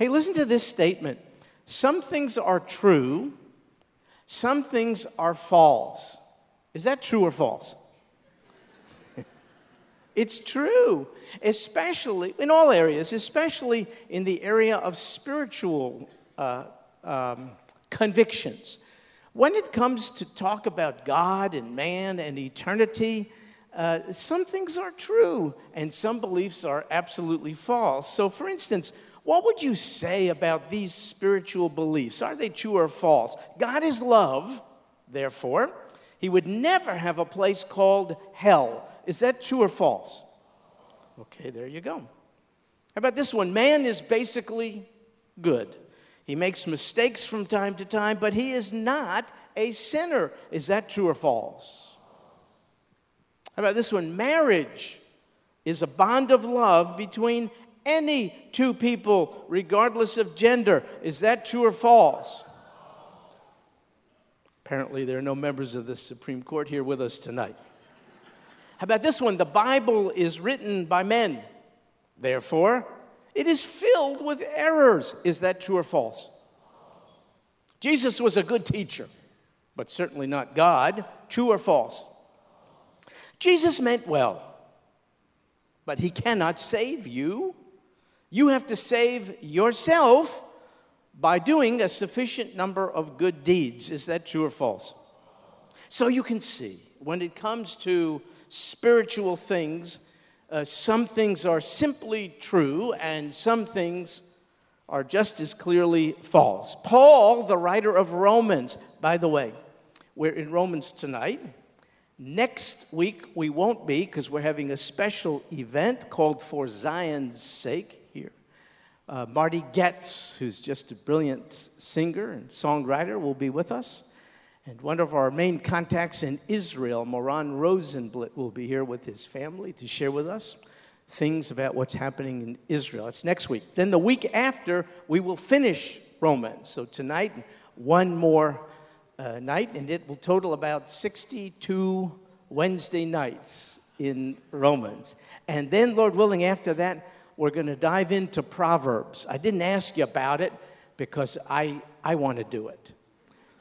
Hey, listen to this statement. Some things are true, some things are false. Is that true or false? it's true, especially in all areas, especially in the area of spiritual uh, um, convictions. When it comes to talk about God and man and eternity, uh, some things are true and some beliefs are absolutely false. So, for instance, what would you say about these spiritual beliefs? Are they true or false? God is love, therefore, he would never have a place called hell. Is that true or false? Okay, there you go. How about this one? Man is basically good. He makes mistakes from time to time, but he is not a sinner. Is that true or false? How about this one? Marriage is a bond of love between any two people, regardless of gender. Is that true or false? Apparently, there are no members of the Supreme Court here with us tonight. How about this one? The Bible is written by men. Therefore, it is filled with errors. Is that true or false? Jesus was a good teacher, but certainly not God. True or false? Jesus meant well, but he cannot save you. You have to save yourself by doing a sufficient number of good deeds. Is that true or false? So you can see when it comes to spiritual things, uh, some things are simply true and some things are just as clearly false. Paul, the writer of Romans, by the way, we're in Romans tonight. Next week we won't be because we're having a special event called For Zion's Sake. Uh, Marty Goetz, who's just a brilliant singer and songwriter, will be with us. And one of our main contacts in Israel, Moran Rosenblit, will be here with his family to share with us things about what's happening in Israel. It's next week. Then the week after, we will finish Romans. So tonight, one more uh, night, and it will total about 62 Wednesday nights in Romans. And then, Lord willing, after that, we're going to dive into Proverbs. I didn't ask you about it because I, I want to do it.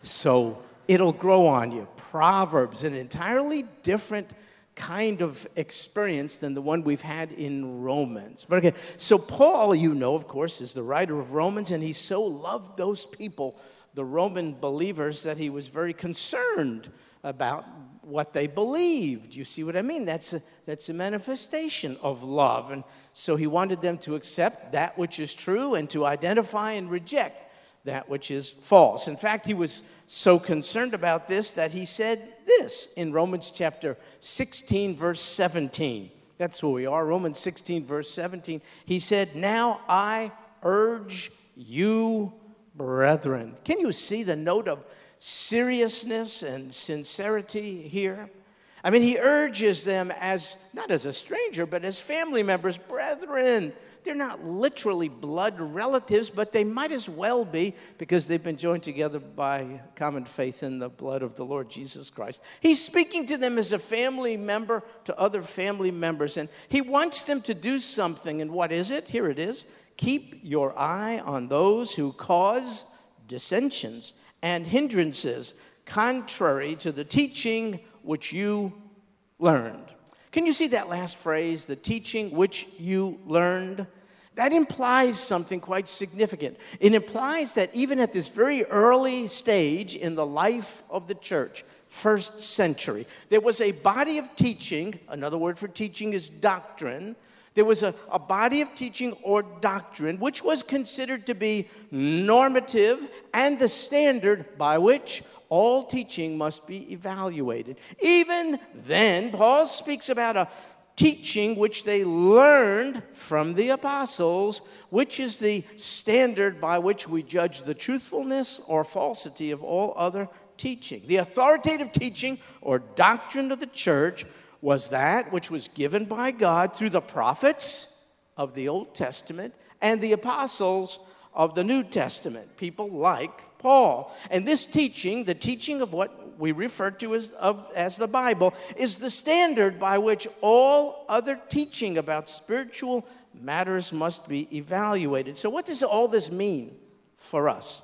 So it'll grow on you. Proverbs, an entirely different kind of experience than the one we've had in Romans. But okay, so Paul, you know, of course, is the writer of Romans, and he so loved those people, the Roman believers, that he was very concerned about what they believed. You see what I mean? That's a, that's a manifestation of love. And so he wanted them to accept that which is true and to identify and reject that which is false. In fact, he was so concerned about this that he said this in Romans chapter 16, verse 17. That's who we are, Romans 16, verse 17. He said, Now I urge you, brethren. Can you see the note of seriousness and sincerity here? I mean, he urges them as not as a stranger, but as family members, brethren they're not literally blood relatives, but they might as well be because they've been joined together by common faith in the blood of the Lord Jesus Christ. He's speaking to them as a family member to other family members, and he wants them to do something. And what is it? Here it is keep your eye on those who cause dissensions and hindrances contrary to the teaching which you learned. Can you see that last phrase, the teaching which you learned? That implies something quite significant. It implies that even at this very early stage in the life of the church, first century, there was a body of teaching, another word for teaching is doctrine. There was a, a body of teaching or doctrine which was considered to be normative and the standard by which all teaching must be evaluated. Even then, Paul speaks about a teaching which they learned from the apostles, which is the standard by which we judge the truthfulness or falsity of all other teaching. The authoritative teaching or doctrine of the church was that which was given by God through the prophets of the Old Testament and the apostles of the New Testament, people like Paul. And this teaching, the teaching of what we refer to as, of, as the Bible, is the standard by which all other teaching about spiritual matters must be evaluated. So, what does all this mean for us?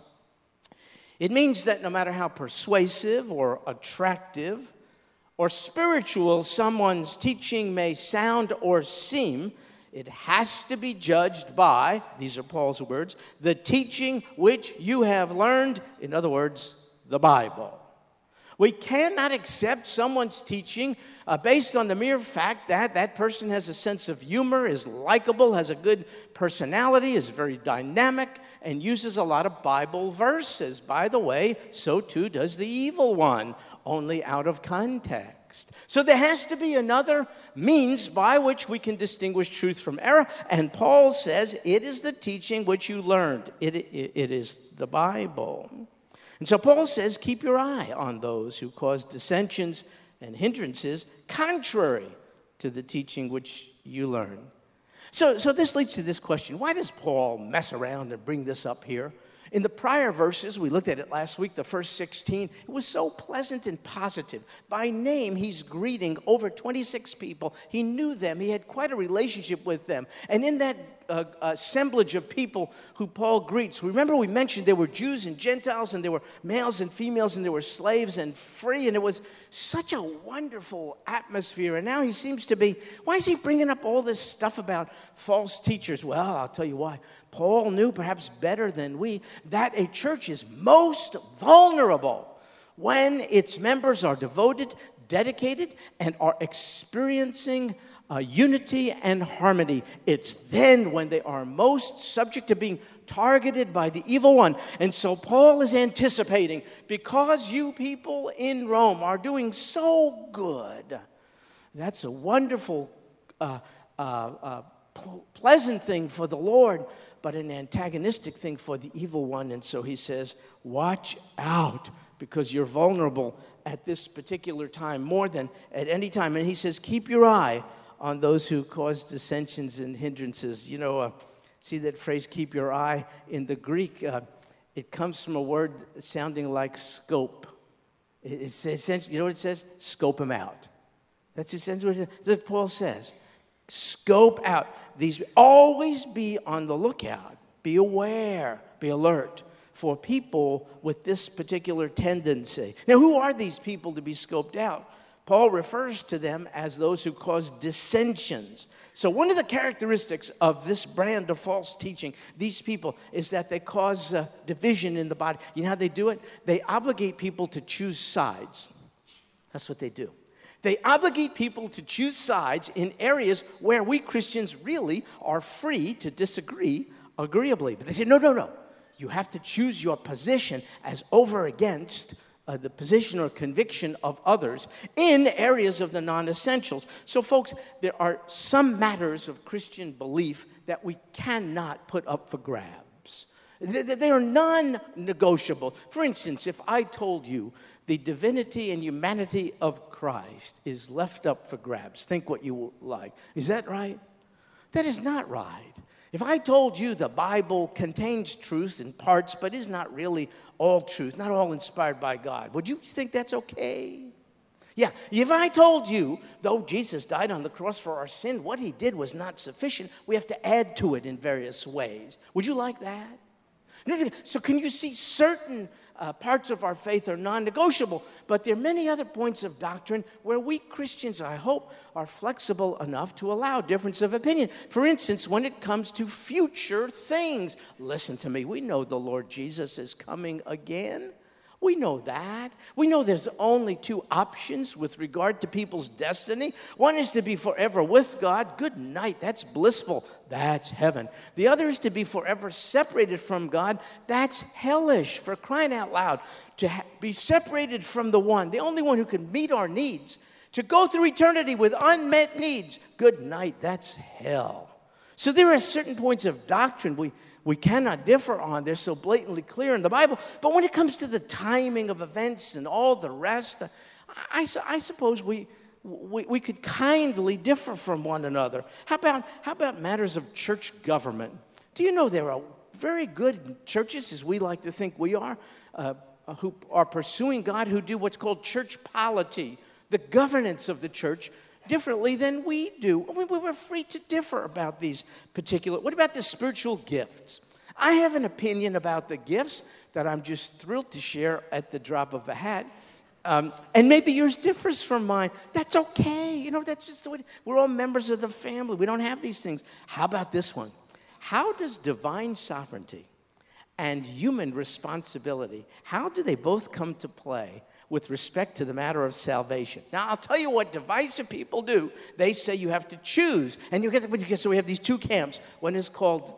It means that no matter how persuasive or attractive or spiritual someone's teaching may sound or seem, it has to be judged by, these are Paul's words, the teaching which you have learned, in other words, the Bible. We cannot accept someone's teaching uh, based on the mere fact that that person has a sense of humor, is likable, has a good personality, is very dynamic, and uses a lot of Bible verses. By the way, so too does the evil one, only out of context. So there has to be another means by which we can distinguish truth from error. And Paul says it is the teaching which you learned, it, it, it is the Bible. And so Paul says, keep your eye on those who cause dissensions and hindrances contrary to the teaching which you learn. So, so this leads to this question why does Paul mess around and bring this up here? In the prior verses, we looked at it last week, the first 16, it was so pleasant and positive. By name, he's greeting over 26 people. He knew them, he had quite a relationship with them. And in that assemblage of people who Paul greets. Remember, we mentioned there were Jews and Gentiles, and there were males and females, and there were slaves and free, and it was such a wonderful atmosphere. And now he seems to be, why is he bringing up all this stuff about false teachers? Well, I'll tell you why. Paul knew, perhaps better than we, that a church is most vulnerable when its members are devoted, dedicated, and are experiencing uh, unity and harmony. It's then when they are most subject to being targeted by the evil one. And so Paul is anticipating because you people in Rome are doing so good, that's a wonderful, uh, uh, uh pl- pleasant thing for the Lord, but an antagonistic thing for the evil one. And so he says, Watch out because you're vulnerable at this particular time more than at any time. And he says, Keep your eye on those who cause dissensions and hindrances. You know, uh, see that phrase, keep your eye? In the Greek, uh, it comes from a word sounding like scope. It's essentially, you know what it says? Scope them out. That's essentially what, That's what Paul says. Scope out these. Always be on the lookout. Be aware. Be alert for people with this particular tendency. Now, who are these people to be scoped out? Paul refers to them as those who cause dissensions. So, one of the characteristics of this brand of false teaching, these people, is that they cause uh, division in the body. You know how they do it? They obligate people to choose sides. That's what they do. They obligate people to choose sides in areas where we Christians really are free to disagree agreeably. But they say, no, no, no. You have to choose your position as over against uh, the position or conviction of others in areas of the non essentials. So, folks, there are some matters of Christian belief that we cannot put up for grabs. They, are non negotiable. For instance, if I told you the divinity and humanity of Christ is left up for grabs, think what you like. Is that right? That is not right. If I told you the Bible contains truth in parts, but is not really all truth, not all inspired by God, would you think that's okay? Yeah, if I told you, though Jesus died on the cross for our sin, what he did was not sufficient, we have to add to it in various ways. Would you like that? So, can you see certain uh, parts of our faith are non negotiable, but there are many other points of doctrine where we Christians, I hope, are flexible enough to allow difference of opinion. For instance, when it comes to future things, listen to me, we know the Lord Jesus is coming again. We know that. We know there's only two options with regard to people's destiny. One is to be forever with God. Good night. That's blissful. That's heaven. The other is to be forever separated from God. That's hellish for crying out loud. To ha- be separated from the one, the only one who can meet our needs, to go through eternity with unmet needs. Good night. That's hell. So there are certain points of doctrine we we cannot differ on. They're so blatantly clear in the Bible. But when it comes to the timing of events and all the rest, I, I suppose we, we, we could kindly differ from one another. How about, how about matters of church government? Do you know there are very good churches, as we like to think we are, uh, who are pursuing God, who do what's called church polity, the governance of the church differently than we do. I mean, we were free to differ about these particular. What about the spiritual gifts? I have an opinion about the gifts that I'm just thrilled to share at the drop of a hat. Um, and maybe yours differs from mine. That's okay. You know, that's just the way we're all members of the family. We don't have these things. How about this one? How does divine sovereignty and human responsibility, how do they both come to play with respect to the matter of salvation? Now, I'll tell you what divisive people do. They say you have to choose. And you get, so we have these two camps. One is called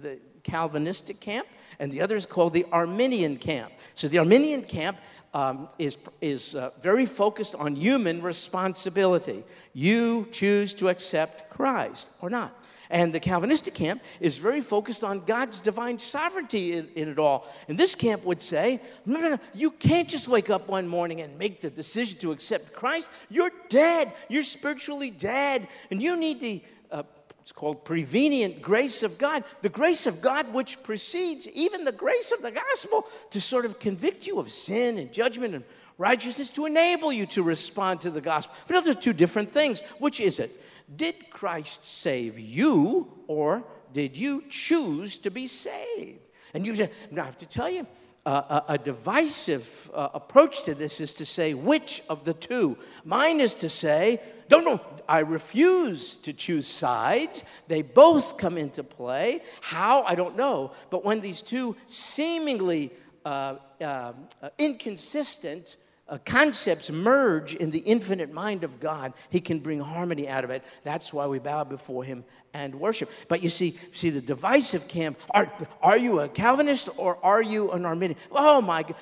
the Calvinistic camp, and the other is called the Arminian camp. So the Arminian camp um, is, is uh, very focused on human responsibility. You choose to accept Christ or not. And the Calvinistic camp is very focused on God's divine sovereignty in, in, it all. And this camp would say, no, no, no, you can't just wake up one morning and make the decision to accept Christ. You're dead. You're spiritually dead. And you need to uh, it's called prevenient grace of God, the grace of God which precedes even the grace of the gospel to sort of convict you of sin and judgment and righteousness to enable you to respond to the gospel. But those are two different things. Which is it? Did Christ save you or did you choose to be saved? And you now I have to tell you, uh, a, a, divisive uh, approach to this is to say which of the two. Mine is to say, don't know, I refuse to choose sides. They both come into play. How? I don't know. But when these two seemingly uh, uh, inconsistent uh, concepts merge in the infinite mind of God, He can bring harmony out of it. That's why we bow before Him and worship. But you see, see the divisive camp. Are, are you a Calvinist or are you an Arminian? Oh my God!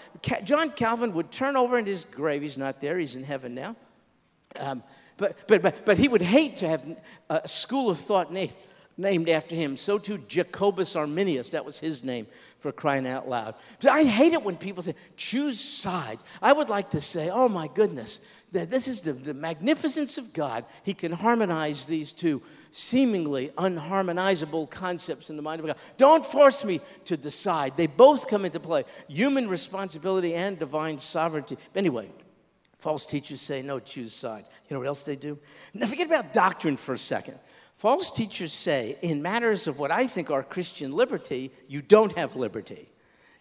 John Calvin would turn over in his grave. He's not there. He's in heaven now. Um, but, but, but, but he would hate to have a school of thought named, named after him. So too, Jacobus Arminius, that was his name for crying out loud. I hate it when people say, choose sides. I would like to say, oh my goodness, that this is the, the magnificence of God. He can harmonize these two seemingly unharmonizable concepts in the mind of God. Don't force me to decide. They both come into play human responsibility and divine sovereignty. Anyway, False teachers say, no, choose sides. You know what else they do? Now, forget about doctrine for a second. False teachers say, in matters of what I think are Christian liberty, you don't have liberty.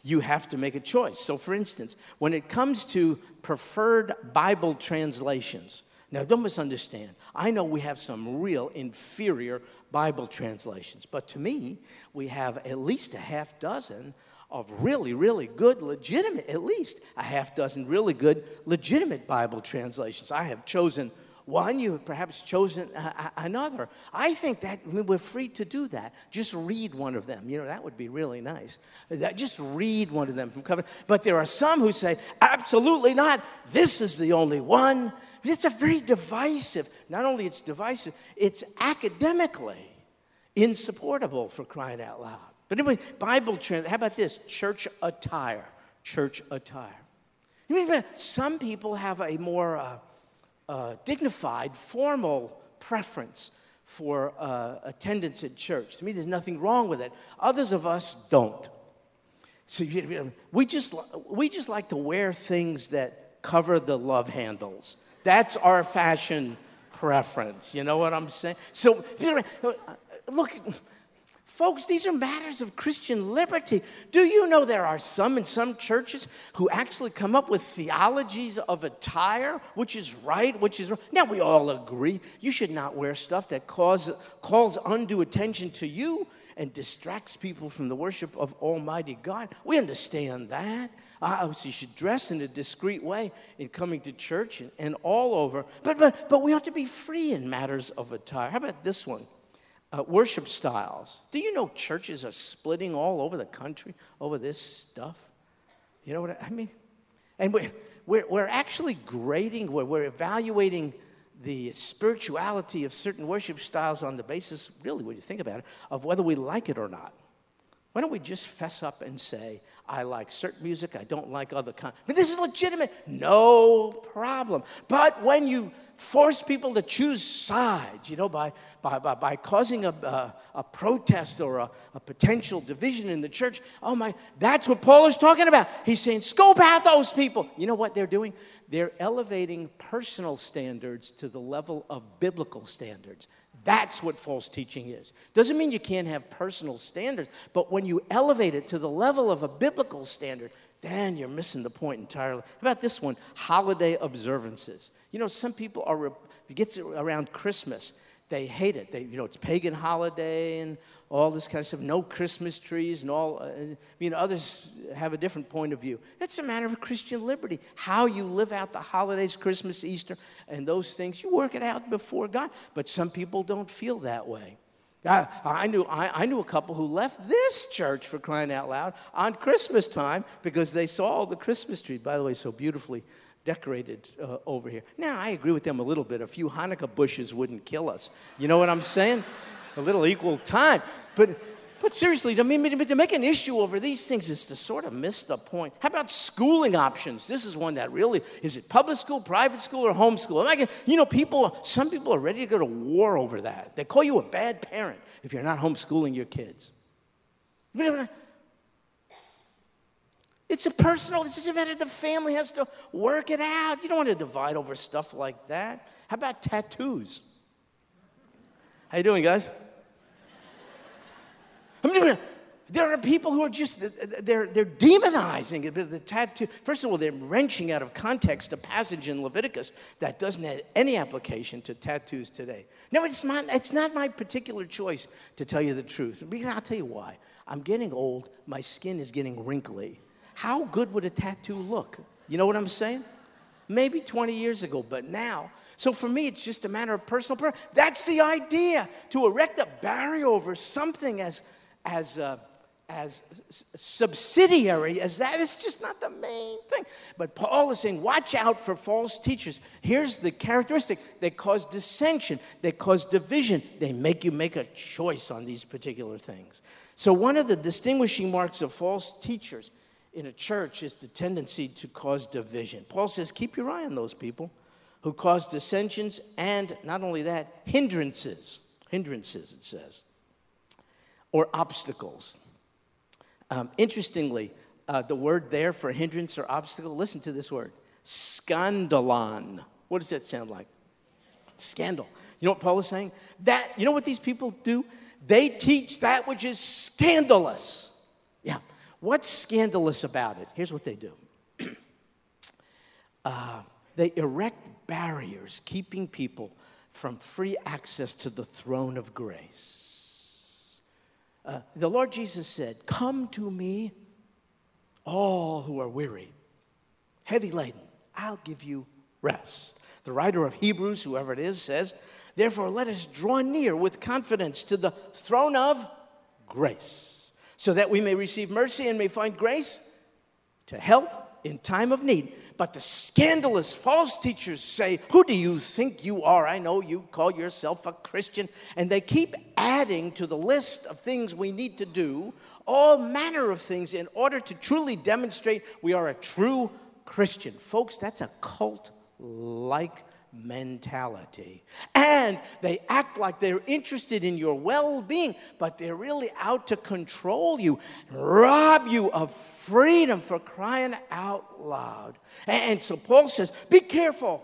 You have to make a choice. So, for instance, when it comes to preferred Bible translations, now don't misunderstand. I know we have some real inferior Bible translations, but to me, we have at least a half dozen of really, really good, legitimate, at least a half dozen really good, legitimate Bible translations. I have chosen one, you have perhaps chosen another. I think that I mean, we're free to do that. Just read one of them. You know, that would be really nice. Just read one of them from cover. But there are some who say, absolutely not. This is the only one. It's a very divisive. Not only it's divisive, it's academically insupportable for crying out loud. But anyway, Bible trend. How about this? Church attire. Church attire. You mean some people have a more uh, uh, dignified, formal preference for uh, attendance at church. To me, there's nothing wrong with it. Others of us don't. So you, we just we just like to wear things that cover the love handles. That's our fashion preference. You know what I'm saying? So look Folks, these are matters of Christian liberty. Do you know there are some in some churches who actually come up with theologies of attire, which is right, which is wrong? Now, we all agree you should not wear stuff that cause, calls undue attention to you and distracts people from the worship of Almighty God. We understand that. So you should dress in a discreet way in coming to church and, and all over. But, but, but we ought to be free in matters of attire. How about this one? Uh, worship styles. Do you know churches are splitting all over the country over this stuff? You know what I mean? And we're, we're, we're actually grading, we're, we're evaluating the spirituality of certain worship styles on the basis, really, when you think about it, of whether we like it or not. Why don't we just fess up and say, I like certain music, I don't like other kind. But this is legitimate, no problem. But when you force people to choose sides, you know, by, by, by, by causing a, a, a protest or a, a, potential division in the church, oh my, that's what Paul is talking about. He's saying, scope out those people. You know what they're doing? They're elevating personal standards to the level of biblical standards. That's what false teaching is. Doesn't mean you can't have personal standards, but when you elevate it to the level of a biblical standard, then you're missing the point entirely. How about this one? Holiday observances. You know, some people are, it gets around Christmas, they hate it. They, you know, it's pagan holiday and all this kind of stuff. No Christmas trees and all. Uh, I mean, others have a different point of view. It's a matter of Christian liberty. How you live out the holidays, Christmas, Easter, and those things, you work it out before God. But some people don't feel that way. I, I, knew, I, I, knew a couple who left this church for crying out loud on Christmas time because they saw the Christmas tree, by the way, so beautifully decorated uh, over here. Now, I agree with them a little bit. A few Hanukkah bushes wouldn't kill us. You know what I'm saying? a little equal time. But, but seriously, I mean, to make an issue over these things is to sort of miss the point. How about schooling options? This is one that really is it public school, private school, or homeschool? Like, you know, people, some people are ready to go to war over that. They call you a bad parent if you're not homeschooling your kids. It's a personal, just a matter the family has to work it out. You don't want to divide over stuff like that. How about tattoos? How you doing, guys? I mean, there are people who are just they're they're demonizing the, the tattoo. First of all, they're wrenching out of context a passage in Leviticus that doesn't have any application to tattoos today. No, it's not. It's not my particular choice to tell you the truth. I'll tell you why. I'm getting old. My skin is getting wrinkly how good would a tattoo look? You know what I'm saying? Maybe 20 years ago, but now. So for me, it's just a matter of personal prayer. That's the idea to erect a barrier over something as, as, uh, as subsidiary as that is just not the main thing. But Paul is saying, watch out for false teachers. Here's the characteristic they cause dissension, they cause division, they make you make a choice on these particular things. So, one of the distinguishing marks of false teachers in a church is the tendency to cause division. Paul says, keep your eye on those people who cause dissensions and not only that, hindrances. Hindrances, it says, or obstacles. Um, interestingly, uh, the word there for hindrance or obstacle, listen to this word scandalon. What does that sound like? Scandal. You know what Paul is saying? That, you know what these people do? They teach that which is scandalous. Yeah. What's scandalous about it? Here's what they do uh, they erect barriers keeping people from free access to the throne of grace. Uh, the Lord Jesus said, Come to me, all who are weary, heavy laden, I'll give you rest. The writer of Hebrews, whoever it is, says, Therefore, let us draw near with confidence to the throne of grace so that we may receive mercy and may find grace to help in time of need. But the scandalous false teachers say, Who do you think you are? I know you call yourself a Christian. And they keep adding to the list of things we need to do, all manner of things, in order to truly demonstrate we are a true Christian. Folks, that's a cult like mentality. And they act like they're interested in your well being, but they're really out to control you, rob you of freedom for crying out loud. And so Paul says, Be careful.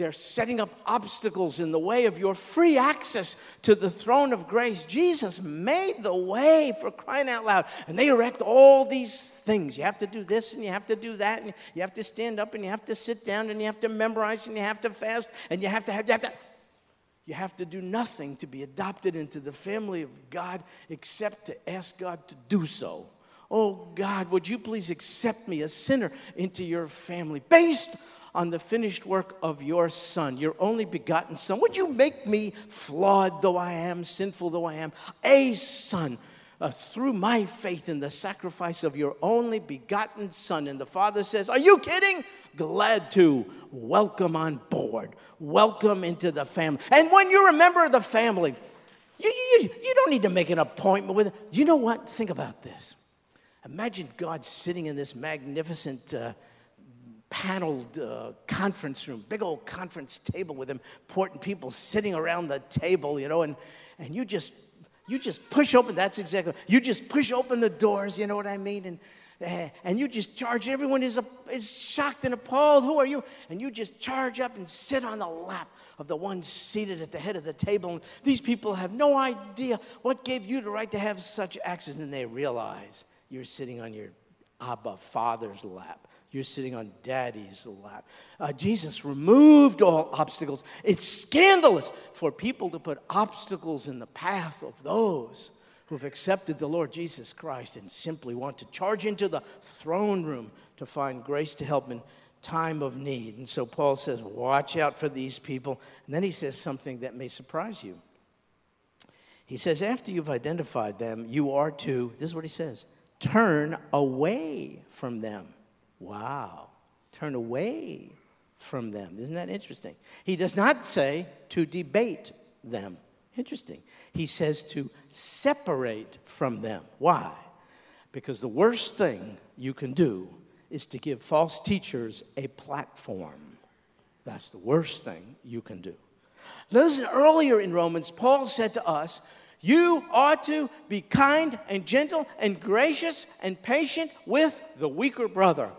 They're setting up obstacles in the way of your free access to the throne of grace. Jesus made the way for crying out loud. And they erect all these things. You have to do this and you have to do that. And you have to stand up and you have to sit down and you have to memorize and you have to fast and you have to have, you have to. You have to do nothing to be adopted into the family of God except to ask God to do so. Oh God, would you please accept me, a sinner, into your family based on the finished work of your Son, your only begotten Son. Would you make me, flawed though I am, sinful though I am, a Son? Uh, through my faith in the sacrifice of your only begotten Son. And the Father says, Are you kidding? Glad to. Welcome on board. Welcome into the family. And when you remember the family, You, you, you don't need to make an appointment with it. You know what? Think about this. Imagine God sitting in this magnificent uh, paneled uh, conference room, big old conference table with important people sitting around the table, you know, and, and you just you just push open, that's exactly, you just push open the doors, you know what I mean? And, uh, and you just charge, everyone is, is shocked and appalled. Who are you? And you just charge up and sit on the lap of the one seated at the head of the table. And these people have no idea what gave you the right to have such access. And they realize you're sitting on your Abba Father's lap. You're sitting on daddy's lap. Uh, Jesus removed all obstacles. It's scandalous for people to put obstacles in the path of those who've accepted the Lord Jesus Christ and simply want to charge into the throne room to find grace to help in time of need. And so Paul says, Watch out for these people. And then he says something that may surprise you. He says, After you've identified them, you are to, this is what he says, turn away from them. Wow. Turn away from them. Isn't that interesting? He does not say to debate them. Interesting. He says to separate from them. Why? Because the worst thing you can do is to give false teachers a platform. That's the worst thing you can do. Listen, earlier in Romans, Paul said to us, You ought to be kind and gentle and gracious and patient with the weaker brother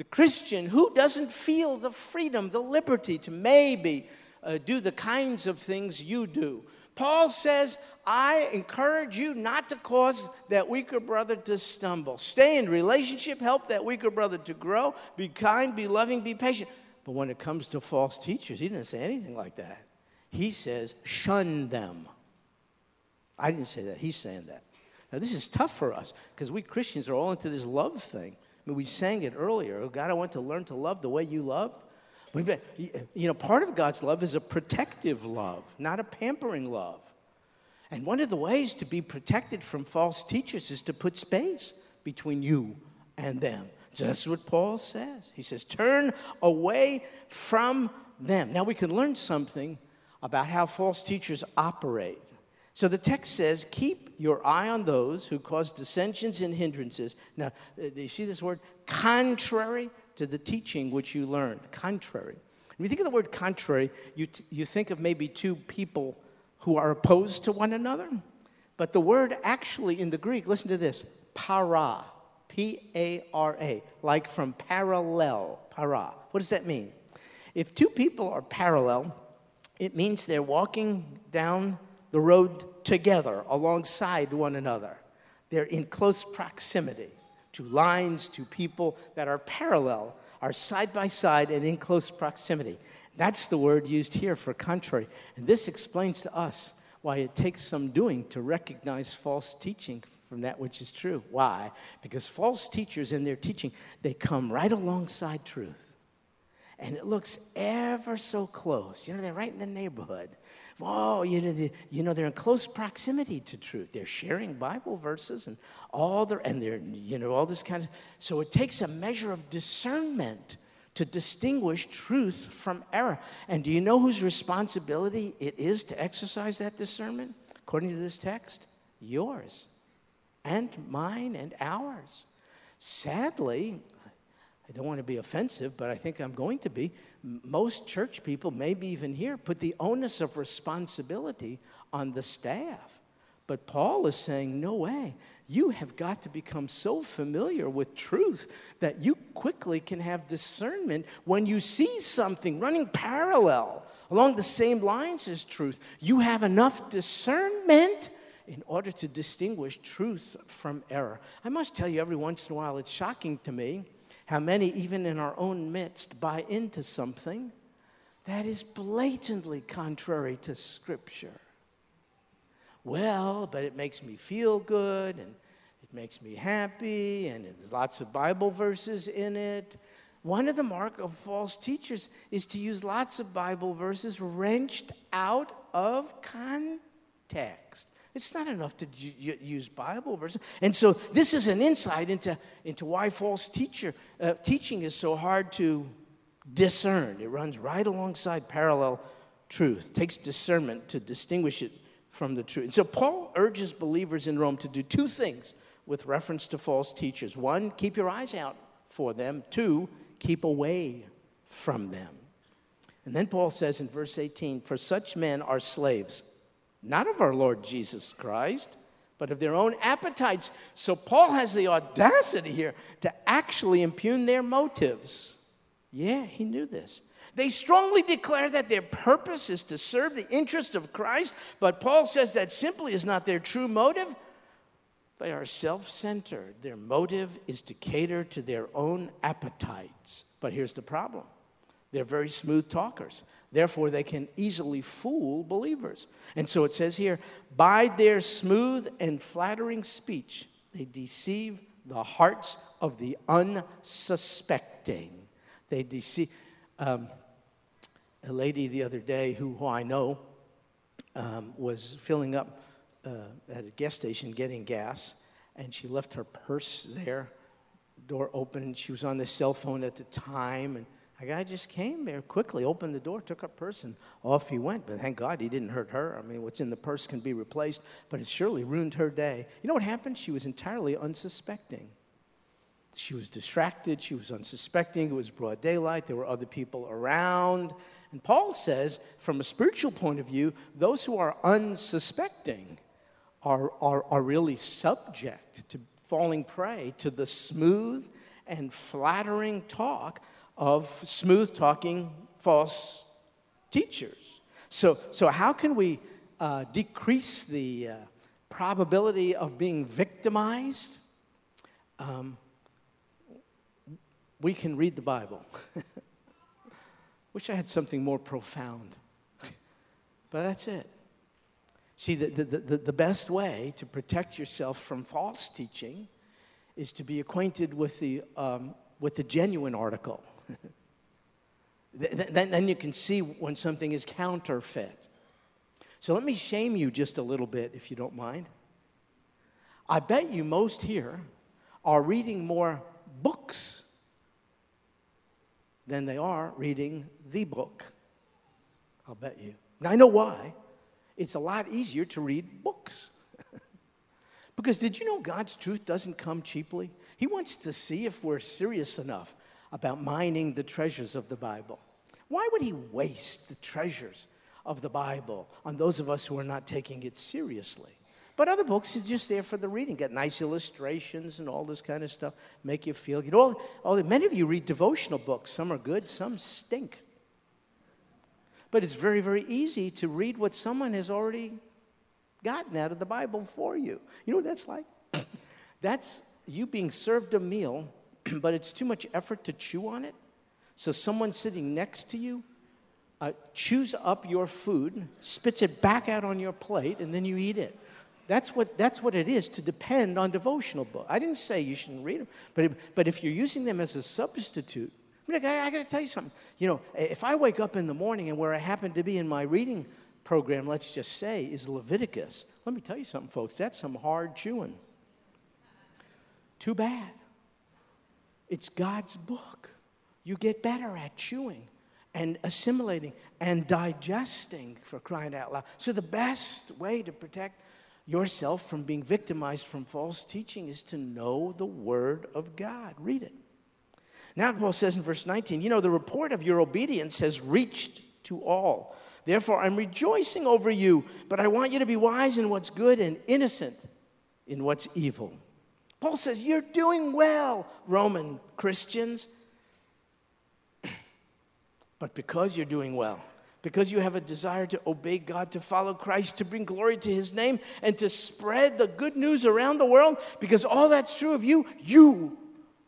the Christian who doesn't feel the freedom, the liberty to maybe uh, do the kinds of things you do. Paul says, I encourage you not to cause that weaker brother to stumble. Stay in relationship, help that weaker brother to grow, be kind, be loving, be patient. But when it comes to false teachers, he didn't say anything like that. He says, shun them. I didn't say that. He's saying that. Now, this is tough for us because we Christians are all into this love thing. Mean, we sang it earlier. Oh, God, I want to learn to love the way you loved. You know, part of God's love is a protective love, not a pampering love. And one of the ways to be protected from false teachers is to put space between you and them. That's what Paul says. He says, turn away from them. Now we can learn something about how false teachers operate. So the text says, keep your eye on those who cause dissensions and hindrances. Now, uh, do you see this word? Contrary to the teaching which you learned. Contrary. When you think of the word contrary, you, t- you think of maybe two people who are opposed to one another. But the word actually in the Greek, listen to this para, P A R A, like from parallel, para. What does that mean? If two people are parallel, it means they're walking down the road together alongside one another. They're in close proximity to lines, to people that are parallel, are side by side and in close proximity. That's the word used here for contrary. And this explains to us why it takes some doing to recognize false teaching from that which is true. Why? Because false teachers in their teaching, they come right alongside truth. And it looks ever so close. You know, they're right in the neighborhood. Oh, you know, you know, they're in close proximity to truth. They're sharing Bible verses and all the, and they're, you know, all this kind of. So it takes a measure of discernment to distinguish truth from error. And do you know whose responsibility it is to exercise that discernment? According to this text, yours and mine and ours. Sadly, I don't want to be offensive, but I think I'm going to be. Most church people, maybe even here, put the onus of responsibility on the staff. But Paul is saying, no way. You have got to become so familiar with truth that you quickly can have discernment when you see something running parallel along the same lines as truth. You have enough discernment in order to distinguish truth from error. I must tell you, every once in a while, it's shocking to me how many, even in our own midst, buy into something that is blatantly contrary to Scripture. Well, but it makes me feel good and it makes me happy and there's lots of Bible verses in it. One of the mark of false teachers is to use lots of Bible verses wrenched out of context. It's not enough to use Bible verses. And so this is an insight into, into why false teacher, uh, teaching is so hard to discern. It runs right alongside parallel truth. It takes discernment to distinguish it from the truth. And so Paul urges believers in Rome to do two things with reference to false teachers. One, keep your eyes out for them. Two, keep away from them. And then Paul says in verse 18, For such men are slaves, not of our Lord Jesus Christ, but of their own appetites. So Paul has the audacity here to actually impugn their motives. Yeah, he knew this. They strongly declare that their purpose is to serve the interest of Christ, but Paul says that simply is not their true motive. They are self centered. Their motive is to cater to their own appetites. But here's the problem they're very smooth talkers. Therefore, they can easily fool believers. And so it says here by their smooth and flattering speech, they deceive the hearts of the unsuspecting. They deceive. Um, a lady the other day who, who I know um, was filling up uh, at a gas station getting gas, and she left her purse there, door open. She was on the cell phone at the time, and a guy just came there quickly, opened the door, took purse, and off he went. But thank God he didn't hurt her. I mean, what's in the purse can be replaced, but it surely ruined her day. You know what happened? She was entirely unsuspecting. She was distracted, she was unsuspecting, it was broad daylight, there were other people around. And Paul says, from a spiritual point of view, those who are unsuspecting are, are, are really subject to falling prey to the smooth and flattering talk of smooth talking false teachers. So, so how can we uh, decrease the uh, probability of being victimized? Um, we can read the Bible. Wish I had something more profound. But that's it. See, the, the, the, the, best way to protect yourself from false teaching is to be acquainted with the, um, with the genuine article. then, you can see when something is counterfeit. So let me shame you just a little bit, if you don't mind. I bet you most here are reading more books than they are reading the book. I'll bet you. Now, I know why. It's a lot easier to read books. because did you know God's truth doesn't come cheaply? He wants to see if we're serious enough about mining the treasures of the Bible. Why would He waste the treasures of the Bible on those of us who are not taking it seriously? But other books are just there for the reading, get nice illustrations and all this kind of stuff, make you feel good. All, all, many of you read devotional books. Some are good, some stink. But it's very, very easy to read what someone has already gotten out of the Bible for you. You know what that's like? that's you being served a meal, but it's too much effort to chew on it. So someone sitting next to you uh, chews up your food, spits it back out on your plate, and then you eat it. That's what, that's what it is to depend on devotional books. I didn't say you shouldn't read them, but, if, but if you're using them as a substitute, I, mean, I, I got to tell you something. You know, if I wake up in the morning and where I happen to be in my reading program, let's just say, is Leviticus, let me tell you something, folks, that's some hard chewing. Too bad. It's God's book. You get better at chewing and assimilating and digesting for crying out loud. So, the best way to protect yourself from being victimized from false teaching is to know the Word of God. Read it. Now, Paul says in verse 19, you know, the report of your obedience has reached to all. Therefore, I'm rejoicing over you, but I want you to be wise in what's good and innocent in what's evil. Paul says, You're doing well, Roman Christians. but because you're doing well, because you have a desire to obey God, to follow Christ, to bring glory to his name, and to spread the good news around the world, because all that's true of you, you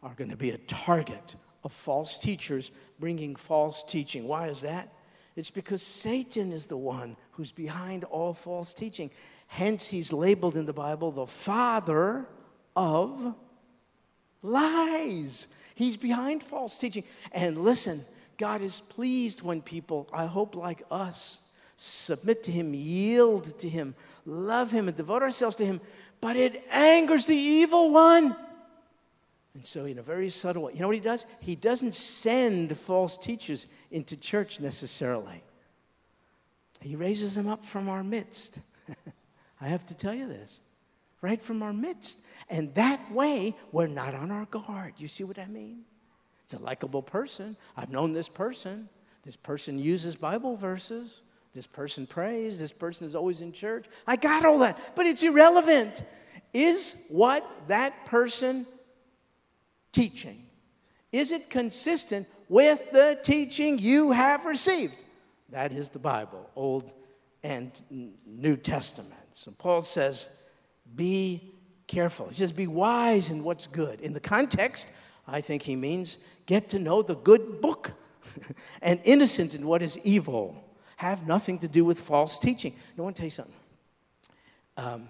are going to be a target of false teachers bringing false teaching. Why is that? It's because Satan is the one who's behind all false teaching. Hence, he's labeled in the Bible the father of lies. He's behind false teaching. And listen, God is pleased when people, I hope like us, submit to Him, yield to Him, love Him, and devote ourselves to Him. But it angers the evil one. And so, in a very subtle way, you know what He does? He doesn't send false teachers into church necessarily, He raises them up from our midst. I have to tell you this right from our midst. And that way, we're not on our guard. You see what I mean? It's a likable person. I've known this person. This person uses Bible verses. This person prays. This person is always in church. I got all that, but it's irrelevant. Is what that person teaching? Is it consistent with the teaching you have received? That is the Bible, Old and New Testament. So Paul says, be careful. He says, be wise in what's good. In the context, I think he means get to know the good book and innocent in what is evil. Have nothing to do with false teaching. I want to tell you something. Um,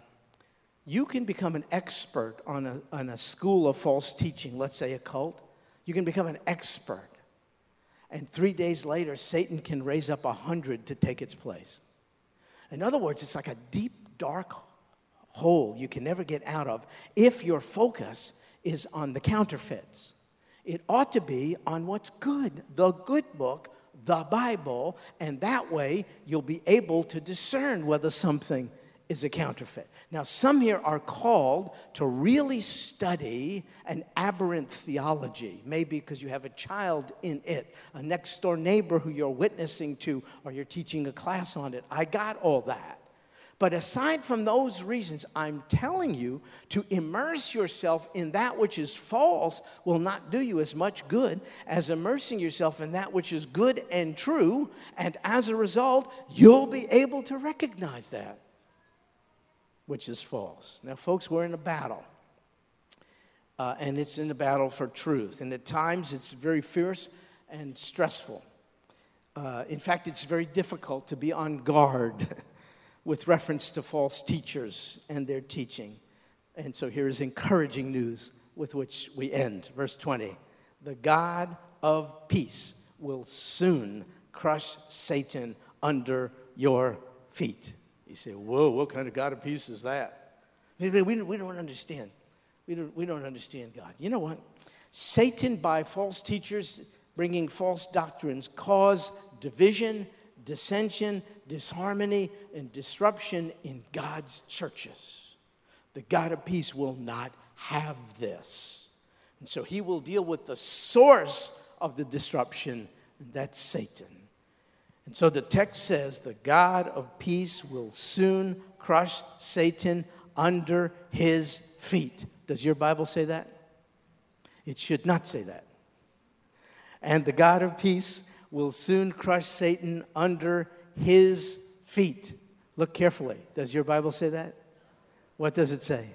you can become an expert on a, on a school of false teaching, let's say a cult. You can become an expert. And three days later, Satan can raise up a hundred to take its place. In other words, it's like a deep, dark hole you can never get out of if your focus is on the counterfeits. It ought to be on what's good, the good book, the Bible, and that way you'll be able to discern whether something is a counterfeit. Now, some here are called to really study an aberrant theology, maybe because you have a child in it, a next door neighbor who you're witnessing to, or you're teaching a class on it. I got all that. But aside from those reasons, I'm telling you to immerse yourself in that which is false will not do you as much good as immersing yourself in that which is good and true. And as a result, you'll be able to recognize that which is false. Now, folks, we're in a battle. Uh, and it's in a battle for truth. And at times it's very fierce and stressful. Uh, in fact, it's very difficult to be on guard with reference to false teachers and their teaching. And so here is encouraging news with which we end. Verse 20 The God of peace will soon crush Satan under your feet. You say, Whoa, what kind of God of peace is that? We, we don't understand. We don't, we don't understand God. You know what? Satan, by false teachers bringing false doctrines, cause division, dissension, disharmony, and disruption in God's churches. The God of peace will not have this. And so he will deal with the source of the disruption, and that's Satan. And so the text says, The God of peace will soon crush Satan under his feet. Does your Bible say that? It should not say that. And the God of peace will soon crush Satan under his feet. Look carefully. Does your Bible say that? What does it say?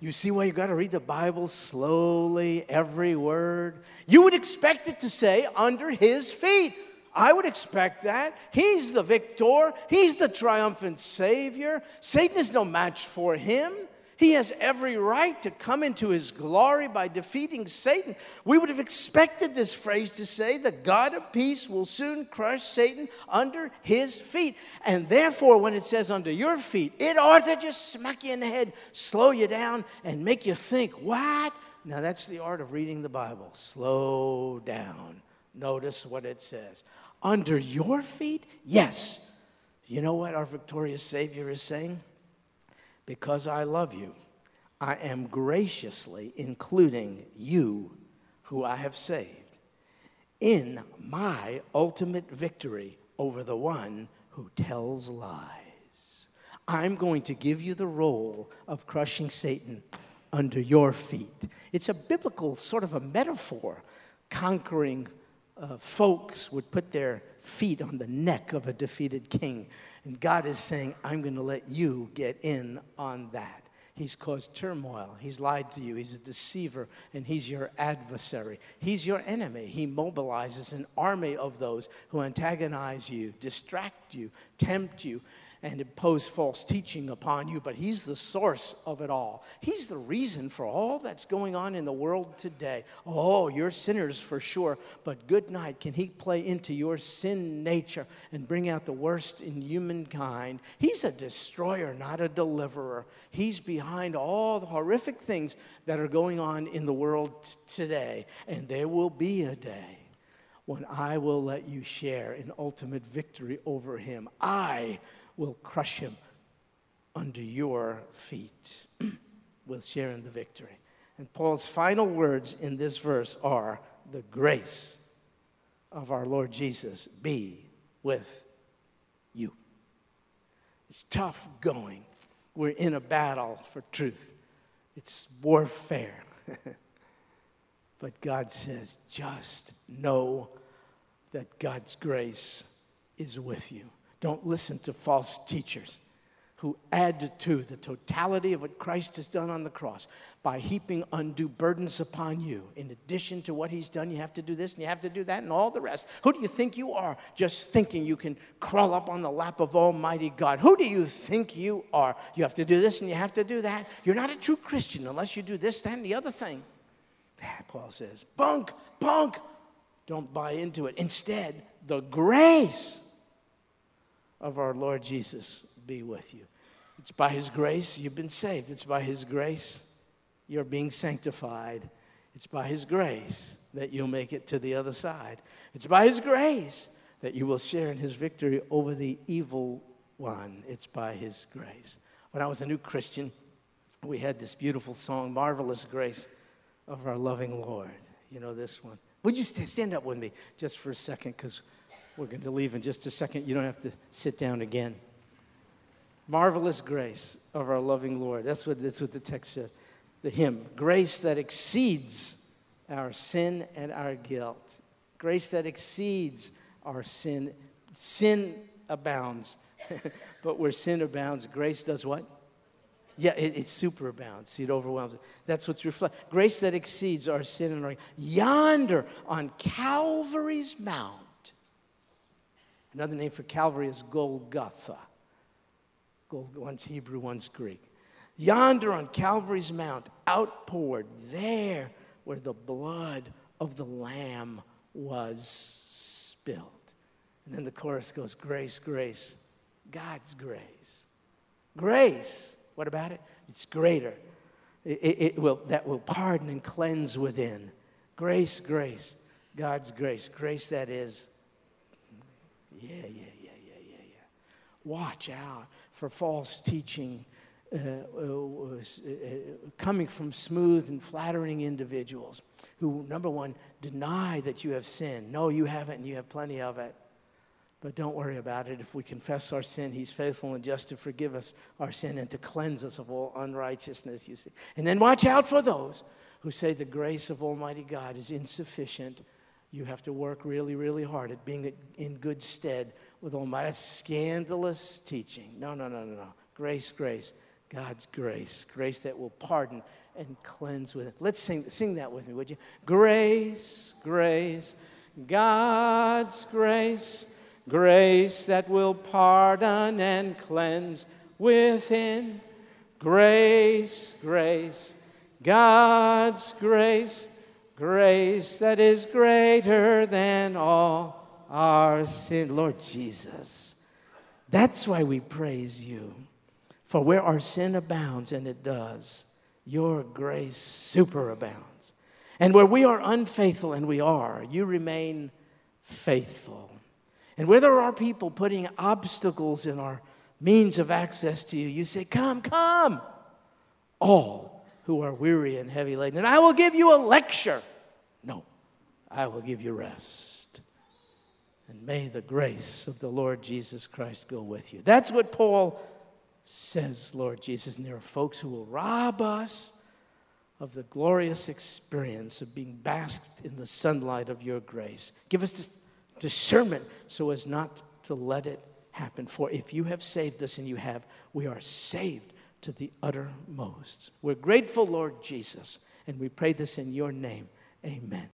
You see why you got to read the Bible slowly, every word? You would expect it to say, under his feet. I would expect that. He's the victor, he's the triumphant Savior. Satan is no match for him. He has every right to come into his glory by defeating Satan. We would have expected this phrase to say, The God of peace will soon crush Satan under his feet. And therefore, when it says under your feet, it ought to just smack you in the head, slow you down, and make you think, What? Now, that's the art of reading the Bible. Slow down. Notice what it says. Under your feet? Yes. You know what our victorious Savior is saying? Because I love you, I am graciously including you who I have saved in my ultimate victory over the one who tells lies. I'm going to give you the role of crushing Satan under your feet. It's a biblical sort of a metaphor. Conquering uh, folks would put their feet on the neck of a defeated king. And God is saying, I'm going to let you get in on that. He's caused turmoil. He's lied to you. He's a deceiver, and he's your adversary. He's your enemy. He mobilizes an army of those who antagonize you, distract you, tempt you, and impose false teaching upon you, but He's the source of it all. He's the reason for all that's going on in the world today. Oh, you're sinners for sure, but good night. Can He play into your sin nature and bring out the worst in humankind? He's a destroyer, not a deliverer. He's behind all the horrific things that are going on in the world t- today, and there will be a day when I will let you share in ultimate victory over him. I will crush him under your feet. we'll share in the victory. And Paul's final words in this verse are the grace of our Lord Jesus be with you. It's tough going. We're in a battle for truth, it's warfare. but God says, just know that God's grace is with you. Don't listen to false teachers who add to the totality of what Christ has done on the cross by heaping undue burdens upon you. In addition to what he's done, you have to do this and you have to do that and all the rest. Who do you think you are just thinking you can crawl up on the lap of Almighty God? Who do you think you are? You have to do this and you have to do that. You're not a true Christian unless you do this, that, and the other thing. Paul says, bunk, bunk. Don't buy into it. Instead, the grace of our Lord Jesus be with you. It's by His grace you've been saved. It's by His grace you're being sanctified. It's by His grace that you'll make it to the other side. It's by His grace that you will share in His victory over the evil one. It's by His grace. When I was a new Christian, we had this beautiful song, Marvelous Grace of Our Loving Lord. You know this one. Would you stand up with me just for a second? Because we're going to leave in just a second. You don't have to sit down again. Marvelous grace of our loving Lord. That's what, that's what the text said. The hymn. Grace that exceeds our sin and our guilt. Grace that exceeds our sin. Sin abounds. but where sin abounds, grace does what? Yeah, it, it superabounds. See, it overwhelms. It. That's what's reflected. Grace that exceeds our sin and our yonder on Calvary's Mount. Another name for Calvary is Golgotha one's Hebrew, one's Greek. Yonder on Calvary's Mount, outpoured there where the blood of the Lamb was spilled. And then the chorus goes Grace, grace, God's grace. Grace, what about it? It's greater. It, it, it will, that will pardon and cleanse within. Grace, grace, God's grace. Grace that is, yeah, yeah, yeah, yeah, yeah, yeah. Watch out for false teaching uh, uh, uh, coming from smooth and flattering individuals who, number one, deny that you have sinned. No, you haven't, and you have plenty of it. But don't worry about it. If we confess our sin, He's faithful and just to forgive us our sin and to cleanse us of all unrighteousness, you see. And then watch out for those who say the grace of Almighty God is insufficient. You have to work really, really hard at being in good stead with Almighty. That's scandalous teaching. No, no, no, no, no. Grace, grace. God's grace. Grace that will pardon and cleanse with it. Let's sing, sing that with me, would you? Grace, grace. God's grace. Grace that will pardon and cleanse within. Grace, grace. God's grace. Grace that is greater than all our sin. Lord Jesus, that's why we praise you. For where our sin abounds, and it does, your grace superabounds. And where we are unfaithful, and we are, you remain faithful. And where there are people putting obstacles in our means of access to you, you say, Come, come, all who are weary and heavy laden, and I will give you a lecture. No, I will give you rest. And may the grace of the Lord Jesus Christ go with you. That's what Paul says, Lord Jesus. And there are folks who will rob us of the glorious experience of being basked in the sunlight of your grace. Give us discernment so as not to let it happen. For if you have saved us, and you have, we are saved to the uttermost. We're grateful, Lord Jesus, and we pray this in your name. Amen.